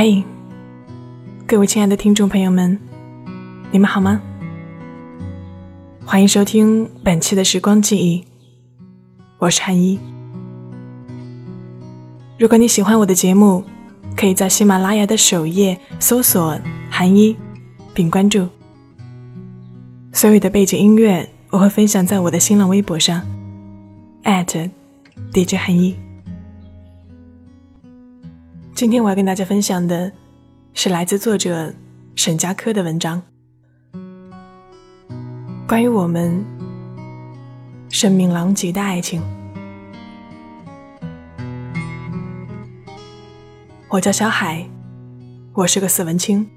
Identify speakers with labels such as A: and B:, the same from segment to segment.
A: 嘿，各位亲爱的听众朋友们，你们好吗？欢迎收听本期的时光记忆，我是韩一。如果你喜欢我的节目，可以在喜马拉雅的首页搜索“韩一”并关注。所有的背景音乐我会分享在我的新浪微博上，DJ 韩一。今天我要跟大家分享的是来自作者沈佳柯的文章，关于我们生命狼藉的爱情。我叫小海，我是个死文青。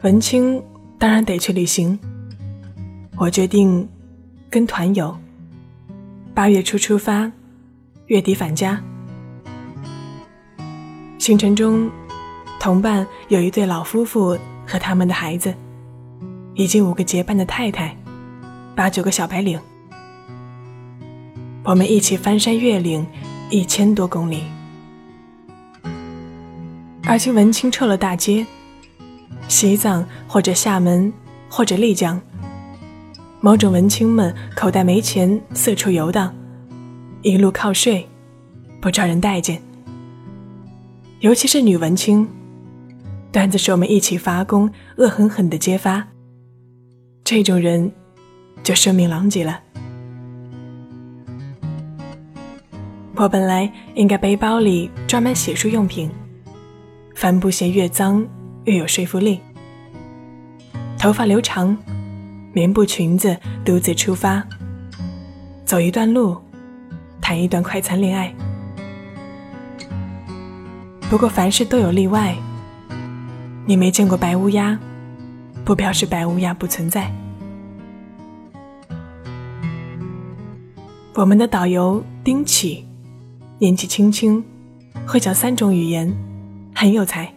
A: 文青当然得去旅行，我决定跟团游，八月初出发，月底返家。行程中，同伴有一对老夫妇和他们的孩子，以及五个结伴的太太，八九个小白领。我们一起翻山越岭，一千多公里。而今文青臭了大街，西藏或者厦门或者丽江，某种文青们口袋没钱，四处游荡，一路靠睡，不招人待见。尤其是女文青，段子手们一起发功，恶狠狠的揭发。这种人，就声名狼藉了。我本来应该背包里装满洗漱用品，帆布鞋越脏越有说服力。头发留长，棉布裙子，独自出发，走一段路，谈一段快餐恋爱。不过凡事都有例外。你没见过白乌鸦，不表示白乌鸦不存在。我们的导游丁启，年纪轻轻，会讲三种语言，很有才。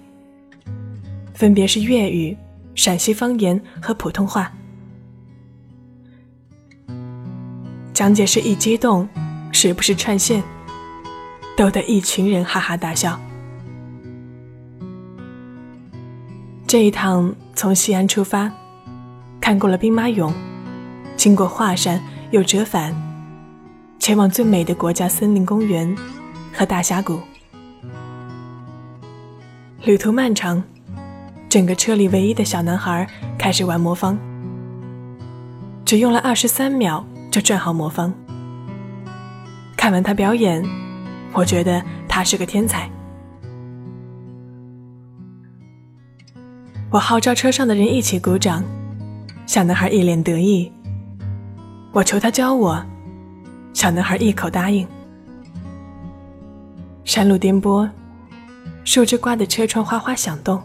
A: 分别是粤语、陕西方言和普通话。讲解时一激动，时不时串线，逗得一群人哈哈大笑。这一趟从西安出发，看过了兵马俑，经过华山，又折返，前往最美的国家森林公园和大峡谷。旅途漫长，整个车里唯一的小男孩开始玩魔方，只用了二十三秒就转好魔方。看完他表演，我觉得他是个天才。我号召车上的人一起鼓掌，小男孩一脸得意。我求他教我，小男孩一口答应。山路颠簸，树枝刮得车窗哗哗响动。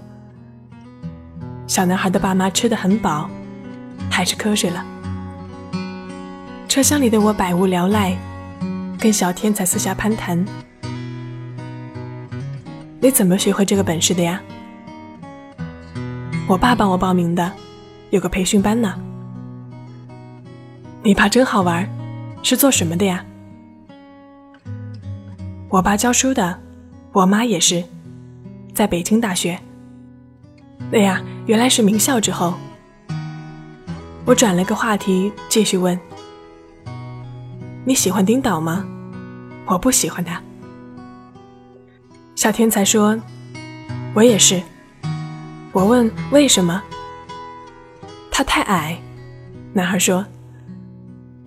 A: 小男孩的爸妈吃得很饱，还是瞌睡了。车厢里的我百无聊赖，跟小天才私下攀谈：“你怎么学会这个本事的呀？”我爸帮我报名的，有个培训班呢。你爸真好玩，是做什么的呀？我爸教书的，我妈也是，在北京大学。对呀，原来是名校之后。我转了个话题，继续问：你喜欢丁导吗？我不喜欢他。小天才说：我也是。我问为什么？他太矮。男孩说：“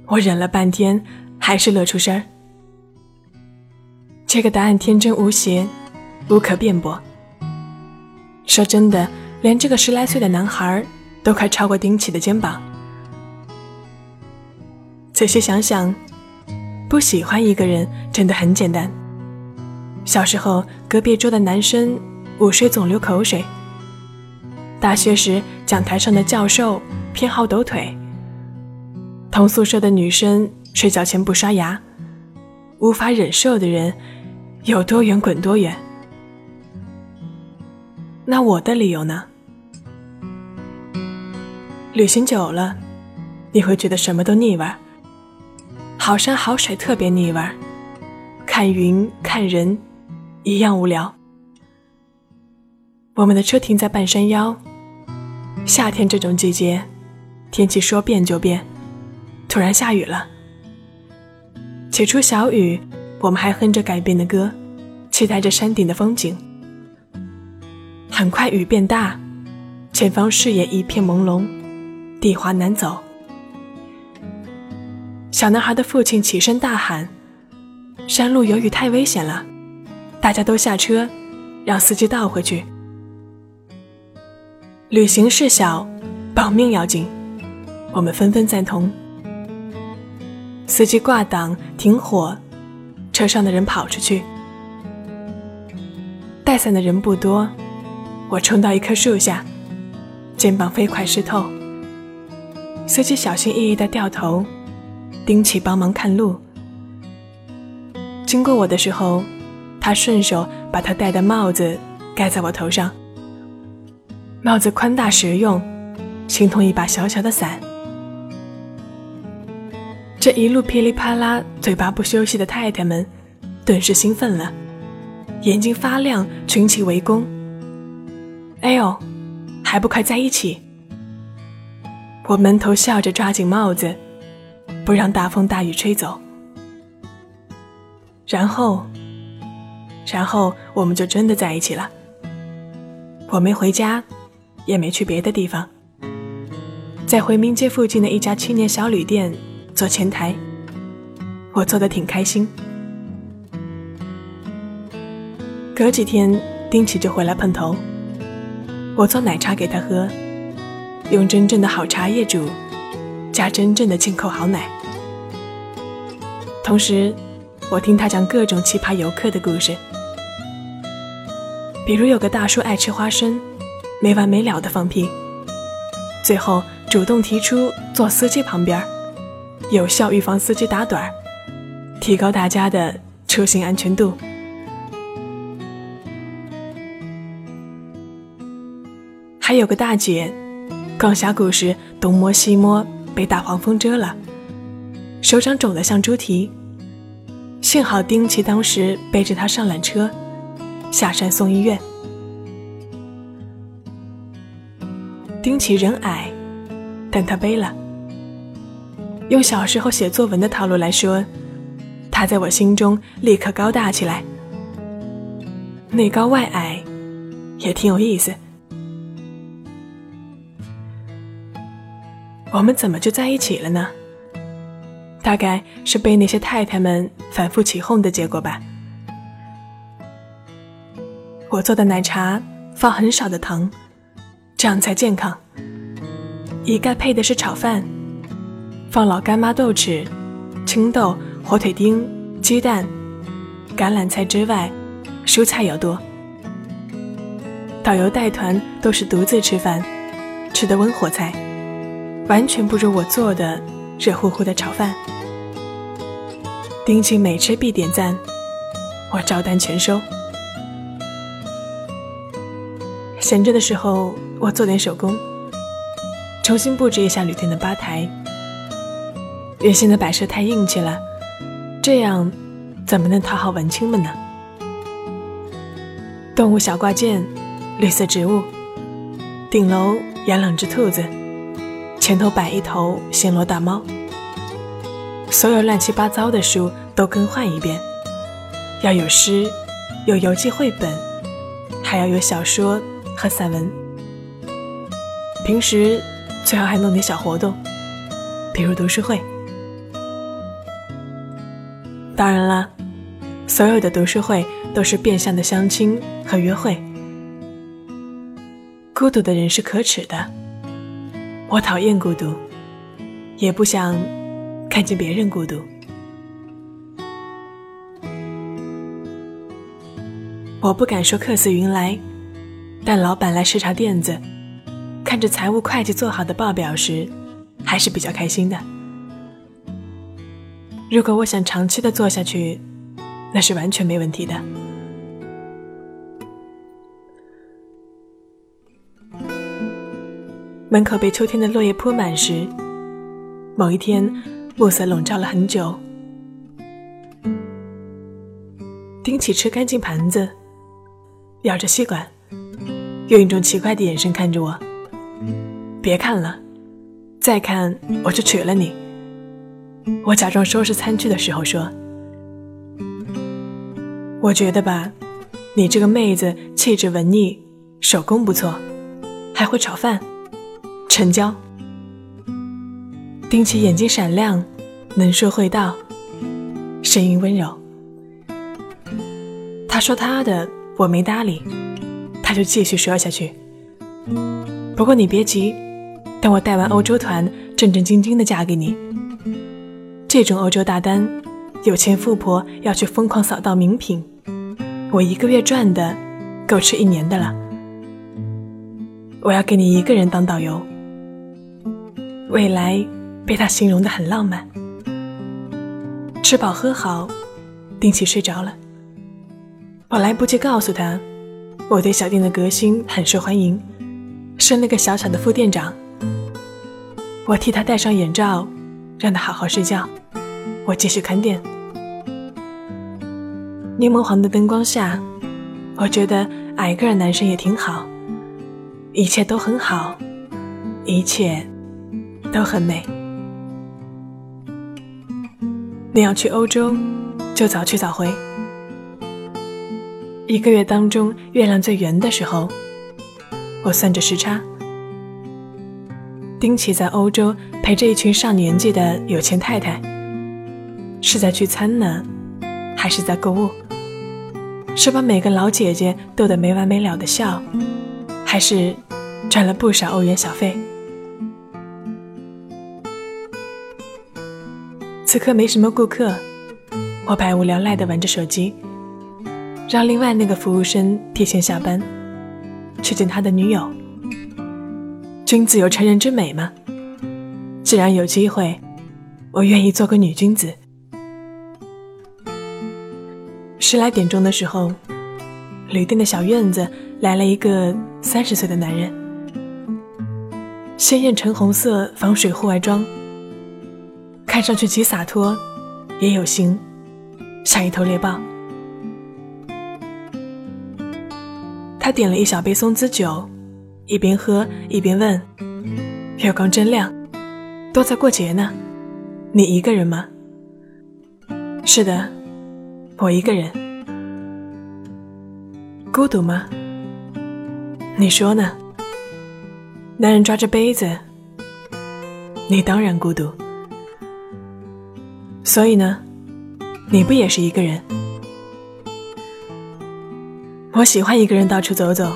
A: 我忍了半天，还是乐出声。”这个答案天真无邪，无可辩驳。说真的，连这个十来岁的男孩都快超过丁启的肩膀。仔细想想，不喜欢一个人真的很简单。小时候，隔壁桌的男生午睡总流口水。大学时，讲台上的教授偏好抖腿；同宿舍的女生睡觉前不刷牙；无法忍受的人有多远滚多远。那我的理由呢？旅行久了，你会觉得什么都腻味儿。好山好水特别腻味儿，看云看人一样无聊。我们的车停在半山腰。夏天这种季节，天气说变就变，突然下雨了。起初小雨，我们还哼着改编的歌，期待着山顶的风景。很快雨变大，前方视野一片朦胧，地滑难走。小男孩的父亲起身大喊：“山路有雨，太危险了！大家都下车，让司机倒回去。”旅行事小，保命要紧，我们纷纷赞同。司机挂挡停火，车上的人跑出去。带伞的人不多，我冲到一棵树下，肩膀飞快湿透。司机小心翼翼地掉头，丁起帮忙看路。经过我的时候，他顺手把他戴的帽子盖在我头上。帽子宽大实用，形同一把小小的伞。这一路噼里啪啦、嘴巴不休息的太太们，顿时兴奋了，眼睛发亮，群起围攻。哎呦，还不快在一起！我闷头笑着抓紧帽子，不让大风大雨吹走。然后，然后我们就真的在一起了。我没回家。也没去别的地方，在回民街附近的一家青年小旅店做前台，我做的挺开心。隔几天，丁奇就回来碰头，我做奶茶给他喝，用真正的好茶叶煮，加真正的进口好奶。同时，我听他讲各种奇葩游客的故事，比如有个大叔爱吃花生。没完没了的放屁，最后主动提出坐司机旁边，有效预防司机打盹儿，提高大家的出行安全度。还有个大姐，逛峡谷时东摸西摸，被大黄蜂蛰了，手掌肿得像猪蹄，幸好丁奇当时背着她上缆车，下山送医院。丁奇人矮，但他背了。用小时候写作文的套路来说，他在我心中立刻高大起来。内高外矮，也挺有意思。我们怎么就在一起了呢？大概是被那些太太们反复起哄的结果吧。我做的奶茶放很少的糖。这样才健康。一盖配的是炒饭，放老干妈豆豉、青豆、火腿丁、鸡蛋、橄榄菜之外，蔬菜要多。导游带团都是独自吃饭，吃的温火菜，完全不如我做的热乎乎的炒饭。丁庆每吃必点赞，我照单全收。闲着的时候。我做点手工，重新布置一下旅店的吧台。原先的摆设太硬气了，这样怎么能讨好文青们呢？动物小挂件，绿色植物，顶楼养两只兔子，前头摆一头暹罗大猫。所有乱七八糟的书都更换一遍，要有诗，有游记绘本，还要有小说和散文。平时最好还弄点小活动，比如读书会。当然啦，所有的读书会都是变相的相亲和约会。孤独的人是可耻的，我讨厌孤独，也不想看见别人孤独。我不敢说客似云来，但老板来视察店子。看着财务会计做好的报表时，还是比较开心的。如果我想长期的做下去，那是完全没问题的。门口被秋天的落叶铺满时，某一天，暮色笼罩了很久。丁起吃干净盘子，咬着吸管，用一种奇怪的眼神看着我。别看了，再看我就娶了你。我假装收拾餐具的时候说：“我觉得吧，你这个妹子气质文艺，手工不错，还会炒饭。”成交。丁奇眼睛闪亮，能说会道，声音温柔。他说他的，我没搭理，他就继续说下去。不过你别急，等我带完欧洲团，正正经经的嫁给你。这种欧洲大单，有钱富婆要去疯狂扫荡名品，我一个月赚的够吃一年的了。我要给你一个人当导游，未来被他形容的很浪漫。吃饱喝好，丁奇睡着了。我来不及告诉他，我对小店的革新很受欢迎，升了个小小的副店长。我替他戴上眼罩，让他好好睡觉。我继续看店。柠檬黄的灯光下，我觉得矮个儿男生也挺好，一切都很好，一切都很美。你要去欧洲，就早去早回。一个月当中，月亮最圆的时候，我算着时差。丁奇在欧洲陪着一群上年纪的有钱太太，是在聚餐呢，还是在购物？是把每个老姐姐逗得没完没了的笑，还是赚了不少欧元小费？此刻没什么顾客，我百无聊赖地玩着手机。让另外那个服务生提前下班，去见他的女友。君子有成人之美吗？既然有机会，我愿意做个女君子。十来点钟的时候，旅店的小院子来了一个三十岁的男人，鲜艳橙红色防水户外装，看上去既洒脱，也有型，像一头猎豹。他点了一小杯松滋酒，一边喝一边问：“月光真亮，都在过节呢，你一个人吗？”“是的，我一个人。”“孤独吗？”“你说呢？”男人抓着杯子，“你当然孤独。”“所以呢，你不也是一个人？”我喜欢一个人到处走走，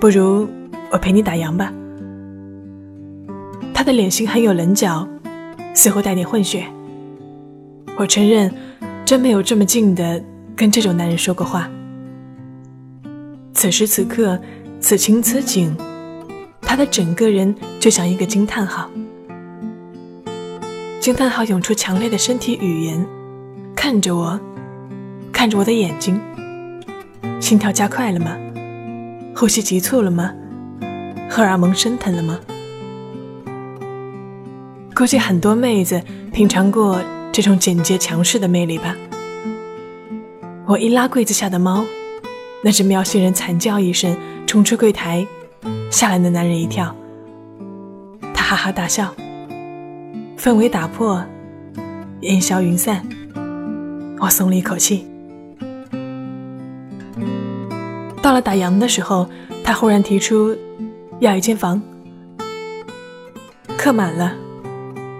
A: 不如我陪你打烊吧。他的脸型很有棱角，似乎带点混血。我承认，真没有这么近的跟这种男人说过话。此时此刻，此情此景，他的整个人就像一个惊叹号。惊叹号涌出强烈的身体语言，看着我，看着我的眼睛。心跳加快了吗？呼吸急促了吗？荷尔蒙升腾了吗？估计很多妹子品尝过这种简洁强势的魅力吧。我一拉柜子下的猫，那只喵星人惨叫一声，冲出柜台，吓了那男人一跳。他哈哈大笑，氛围打破，烟消云散，我松了一口气。到了打烊的时候，他忽然提出要一间房，客满了。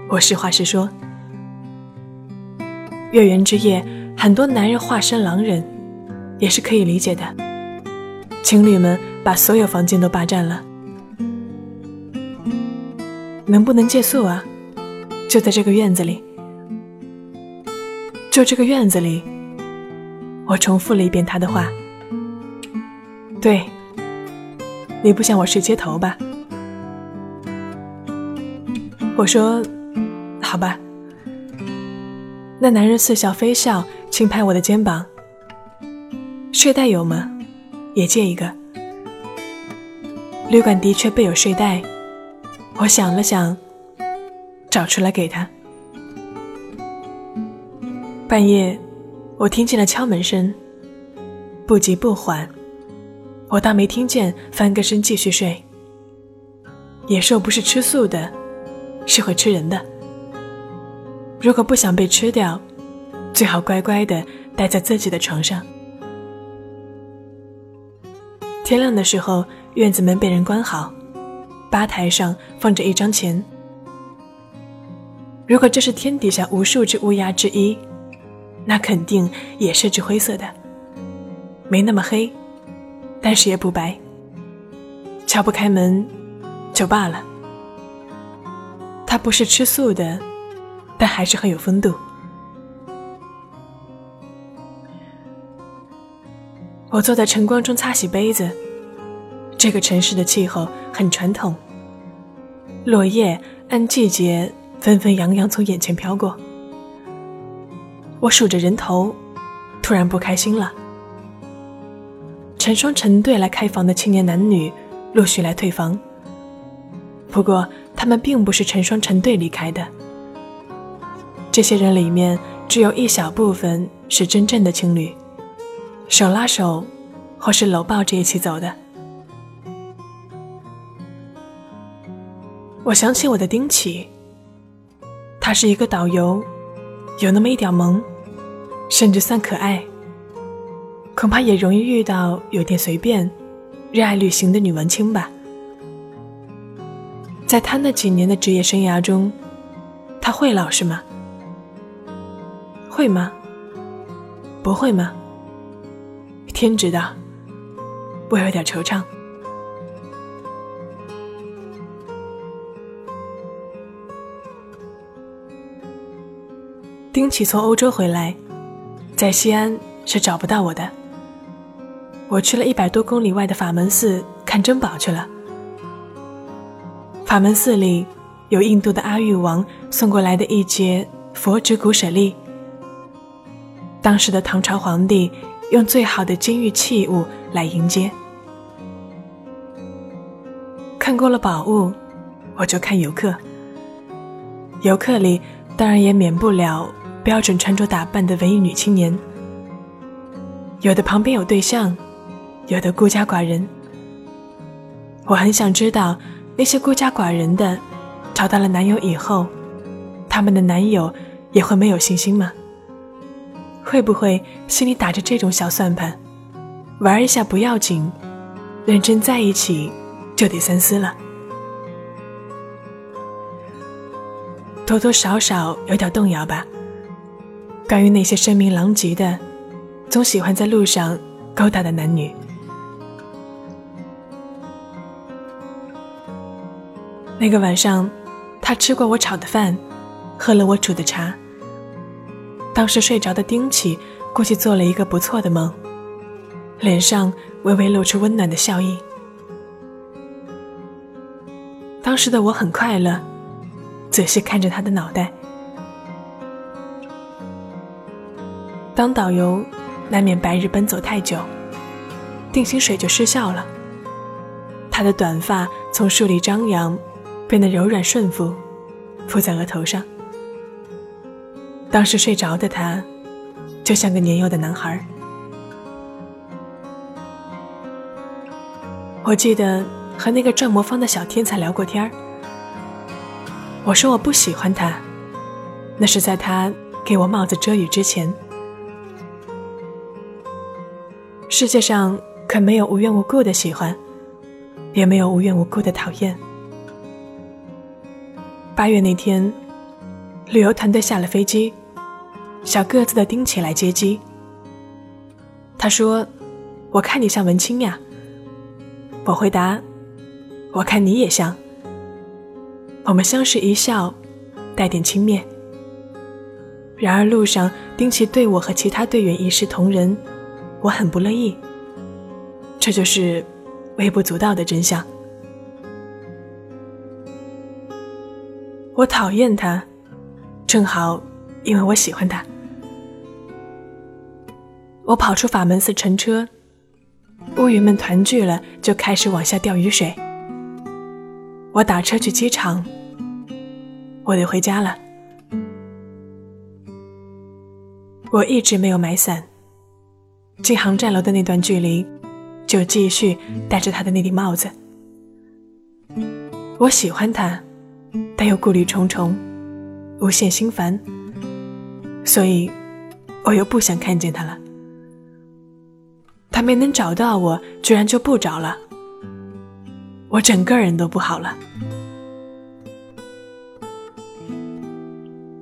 A: 我实话实说，月圆之夜，很多男人化身狼人，也是可以理解的。情侣们把所有房间都霸占了，能不能借宿啊？就在这个院子里，就这个院子里。我重复了一遍他的话。对，你不想我睡街头吧？我说，好吧。那男人似笑非笑，轻拍我的肩膀。睡袋有吗？也借一个。旅馆的确备有睡袋，我想了想，找出来给他。半夜，我听见了敲门声，不急不缓。我当没听见，翻个身继续睡。野兽不是吃素的，是会吃人的。如果不想被吃掉，最好乖乖的待在自己的床上。天亮的时候，院子门被人关好，吧台上放着一张钱。如果这是天底下无数只乌鸦之一，那肯定也是只灰色的，没那么黑。但是也不白，敲不开门就罢了。他不是吃素的，但还是很有风度。我坐在晨光中擦洗杯子。这个城市的气候很传统，落叶按季节纷纷扬扬从眼前飘过。我数着人头，突然不开心了。成双成对来开房的青年男女陆续来退房，不过他们并不是成双成对离开的。这些人里面只有一小部分是真正的情侣，手拉手或是搂抱着一起走的。我想起我的丁启，他是一个导游，有那么一点萌，甚至算可爱。恐怕也容易遇到有点随便、热爱旅行的女文青吧。在他那几年的职业生涯中，他会老实吗？会吗？不会吗？天知道。我有点惆怅。丁启从欧洲回来，在西安是找不到我的。我去了一百多公里外的法门寺看珍宝去了。法门寺里有印度的阿育王送过来的一节佛指骨舍利，当时的唐朝皇帝用最好的金玉器物来迎接。看过了宝物，我就看游客。游客里当然也免不了标准穿着打扮的文艺女青年，有的旁边有对象。有的孤家寡人，我很想知道那些孤家寡人的找到了男友以后，他们的男友也会没有信心吗？会不会心里打着这种小算盘，玩一下不要紧，认真在一起就得三思了？多多少少有点动摇吧。关于那些声名狼藉的，总喜欢在路上勾搭的男女。那个晚上，他吃过我炒的饭，喝了我煮的茶。当时睡着的丁启估计做了一个不错的梦，脸上微微露出温暖的笑意。当时的我很快乐，仔细看着他的脑袋。当导游，难免白日奔走太久，定心水就失效了。他的短发从树里张扬。变得柔软顺服，铺在额头上。当时睡着的他，就像个年幼的男孩。我记得和那个转魔方的小天才聊过天儿。我说我不喜欢他，那是在他给我帽子遮雨之前。世界上可没有无缘无故的喜欢，也没有无缘无故的讨厌。八月那天，旅游团队下了飞机，小个子的丁奇来接机。他说：“我看你像文青呀。”我回答：“我看你也像。”我们相视一笑，带点轻蔑。然而路上，丁奇对我和其他队员一视同仁，我很不乐意。这就是微不足道的真相。我讨厌他，正好因为我喜欢他。我跑出法门寺乘车，乌云们团聚了，就开始往下掉雨水。我打车去机场，我得回家了。我一直没有买伞，进航站楼的那段距离，就继续戴着他的那顶帽子。我喜欢他，但又顾虑重重，无限心烦，所以我又不想看见他了。他没能找到我，居然就不找了，我整个人都不好了。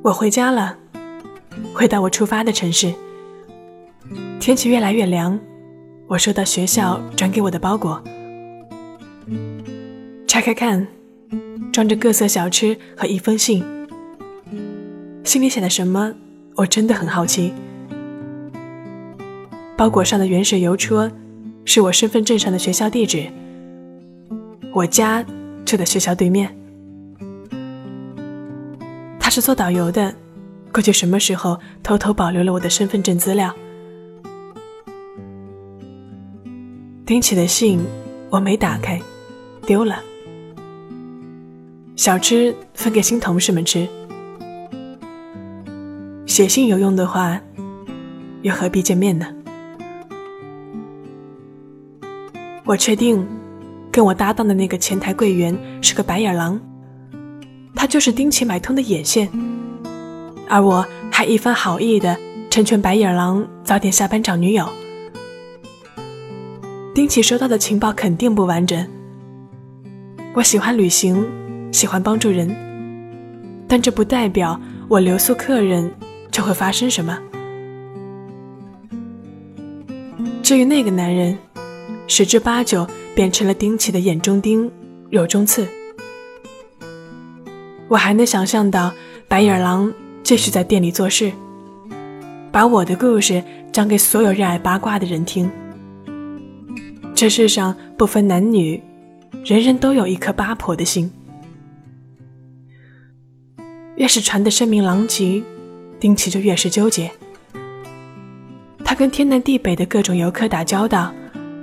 A: 我回家了，回到我出发的城市。天气越来越凉，我收到学校转给我的包裹，拆开看，装着各色小吃和一封信。信里写的什么？我真的很好奇。包裹上的原始邮戳是我身份证上的学校地址，我家就在学校对面。他是做导游的，过去什么时候偷偷保留了我的身份证资料？丁起的信我没打开，丢了。小吃分给新同事们吃。写信有用的话，又何必见面呢？我确定，跟我搭档的那个前台柜员是个白眼狼，他就是丁奇买通的眼线，而我还一番好意的成全白眼狼早点下班找女友。丁奇收到的情报肯定不完整。我喜欢旅行，喜欢帮助人，但这不代表我留宿客人就会发生什么。至于那个男人。十之八九变成了丁奇的眼中钉、肉中刺。我还能想象到白眼狼继续在店里做事，把我的故事讲给所有热爱八卦的人听。这世上不分男女，人人都有一颗八婆的心。越是传得声名狼藉，丁奇就越是纠结。他跟天南地北的各种游客打交道。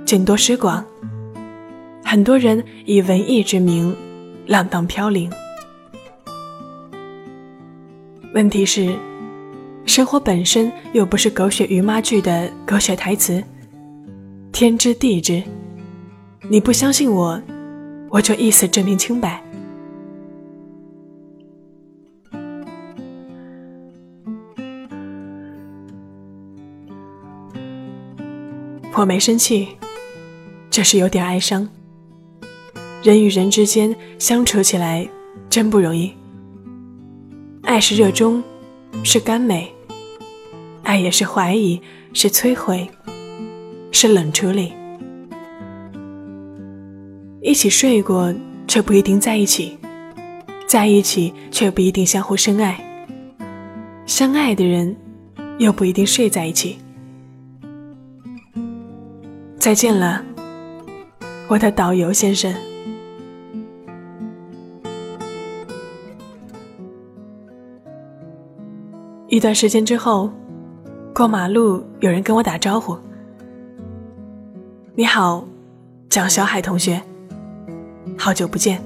A: 见多识广，很多人以文艺之名浪荡飘零。问题是，生活本身又不是狗血鱼妈剧的狗血台词，天知地知。你不相信我，我就以此证明清白。我没生气。只是有点哀伤。人与人之间相处起来真不容易。爱是热衷，是甘美；爱也是怀疑，是摧毁，是冷处理。一起睡过，却不一定在一起；在一起，却不一定相互深爱；相爱的人，又不一定睡在一起。再见了。我的导游先生。一段时间之后，过马路有人跟我打招呼：“你好，蒋小海同学，好久不见。”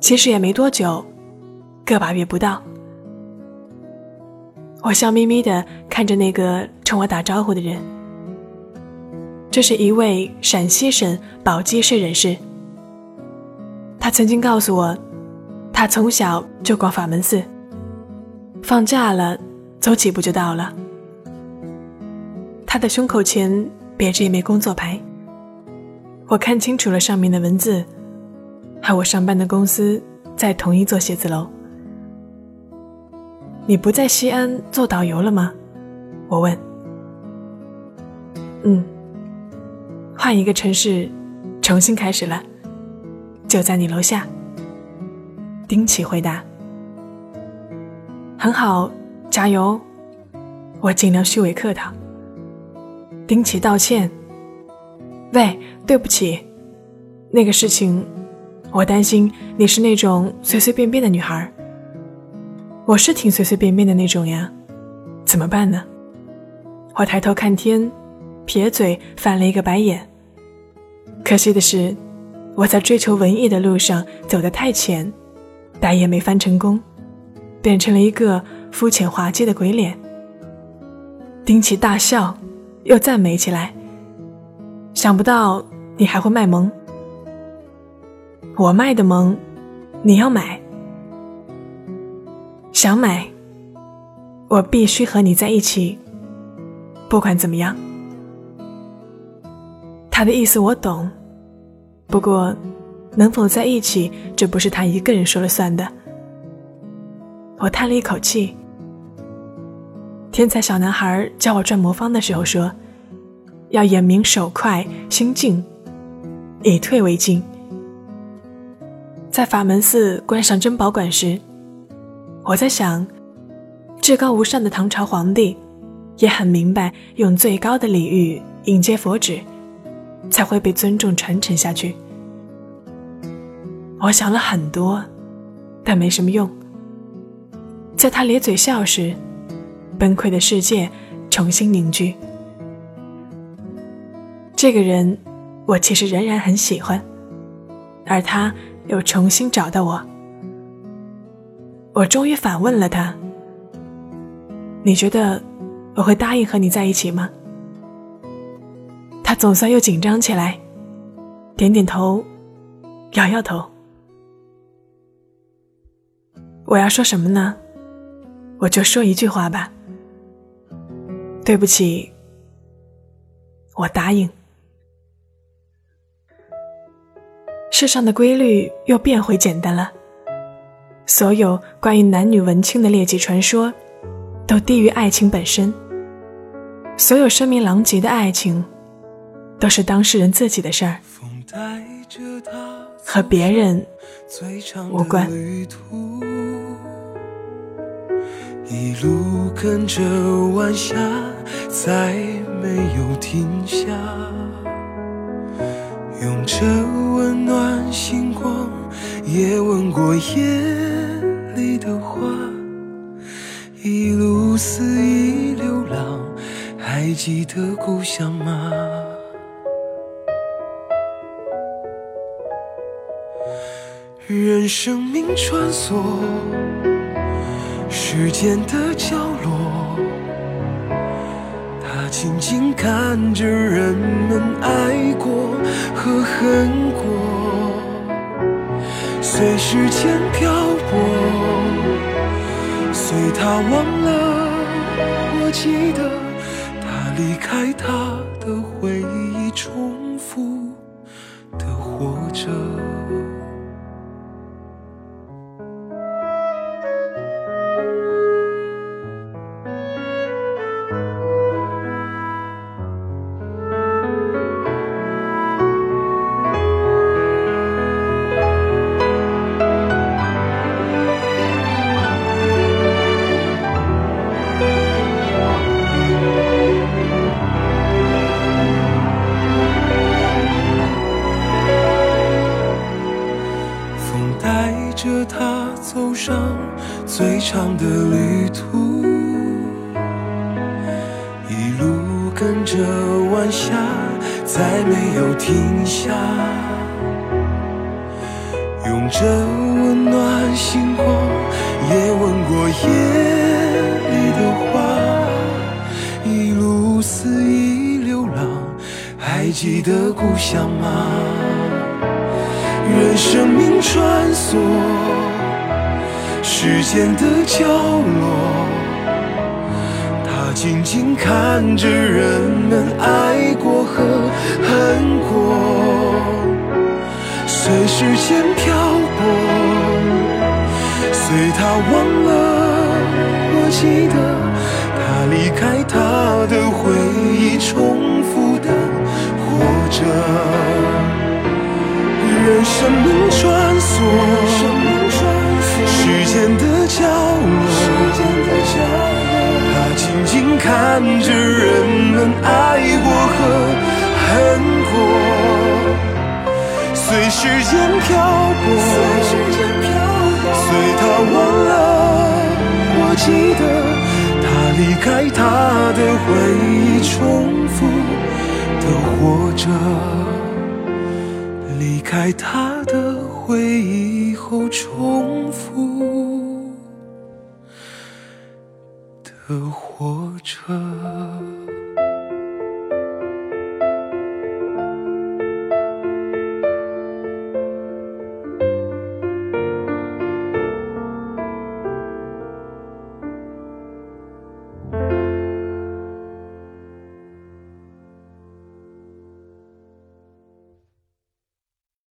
A: 其实也没多久，个把月不到。我笑眯眯的看着那个冲我打招呼的人。这是一位陕西省宝鸡市人士。他曾经告诉我，他从小就逛法门寺，放假了走几步就到了。他的胸口前别着一枚工作牌，我看清楚了上面的文字，和我上班的公司在同一座写字楼。你不在西安做导游了吗？我问。嗯。换一个城市，重新开始了，就在你楼下。丁奇回答：“很好，加油。”我尽量虚伪客套。丁奇道歉：“喂，对不起，那个事情，我担心你是那种随随便便的女孩。我是挺随随便便的那种呀，怎么办呢？”我抬头看天，撇嘴翻了一个白眼。可惜的是，我在追求文艺的路上走得太浅，白也没翻成功，变成了一个肤浅滑稽的鬼脸。丁奇大笑，又赞美起来：“想不到你还会卖萌。我卖的萌，你要买？想买，我必须和你在一起。不管怎么样，他的意思我懂。不过，能否在一起，这不是他一个人说了算的。我叹了一口气。天才小男孩教我转魔方的时候说：“要眼明手快心静，以退为进。”在法门寺观赏珍宝馆时，我在想，至高无上的唐朝皇帝也很明白，用最高的礼遇迎接佛旨，才会被尊重传承下去。我想了很多，但没什么用。在他咧嘴笑时。崩溃的世界重新凝聚。这个人，我其实仍然很喜欢，而他又重新找到我。我终于反问了他：“你觉得我会答应和你在一起吗？”他总算又紧张起来，点点头，摇摇头。我要说什么呢？我就说一句话吧。对不起，我答应。世上的规律又变回简单了，所有关于男女文青的劣迹传说，都低于爱情本身。所有声名狼藉的爱情，都是当事人自己的事儿，和别人无关。
B: 一路跟着晚霞，再没有停下。用着温暖星光，也吻过夜里的花。一路肆意流浪，还记得故乡吗？任生命穿梭。时间的角落，他静静看着人们爱过和恨过，随时间漂泊，随他忘了。我记得他离开，他的回忆重复的活着。着晚霞，再没有停下。拥着温暖星光，也吻过夜里的花。一路肆意流浪，还记得故乡吗？任生命穿梭。时间的角落，静静看着人们爱过和恨过，随时间漂泊，随他忘了。我记得他离开，他的回忆重复的活着，任生命穿梭。时间的角落，看着人们爱过和恨过，随时间漂泊，随他忘了。我记得他离开，他的回忆重复的活着，离开他的回忆后重复。的火车。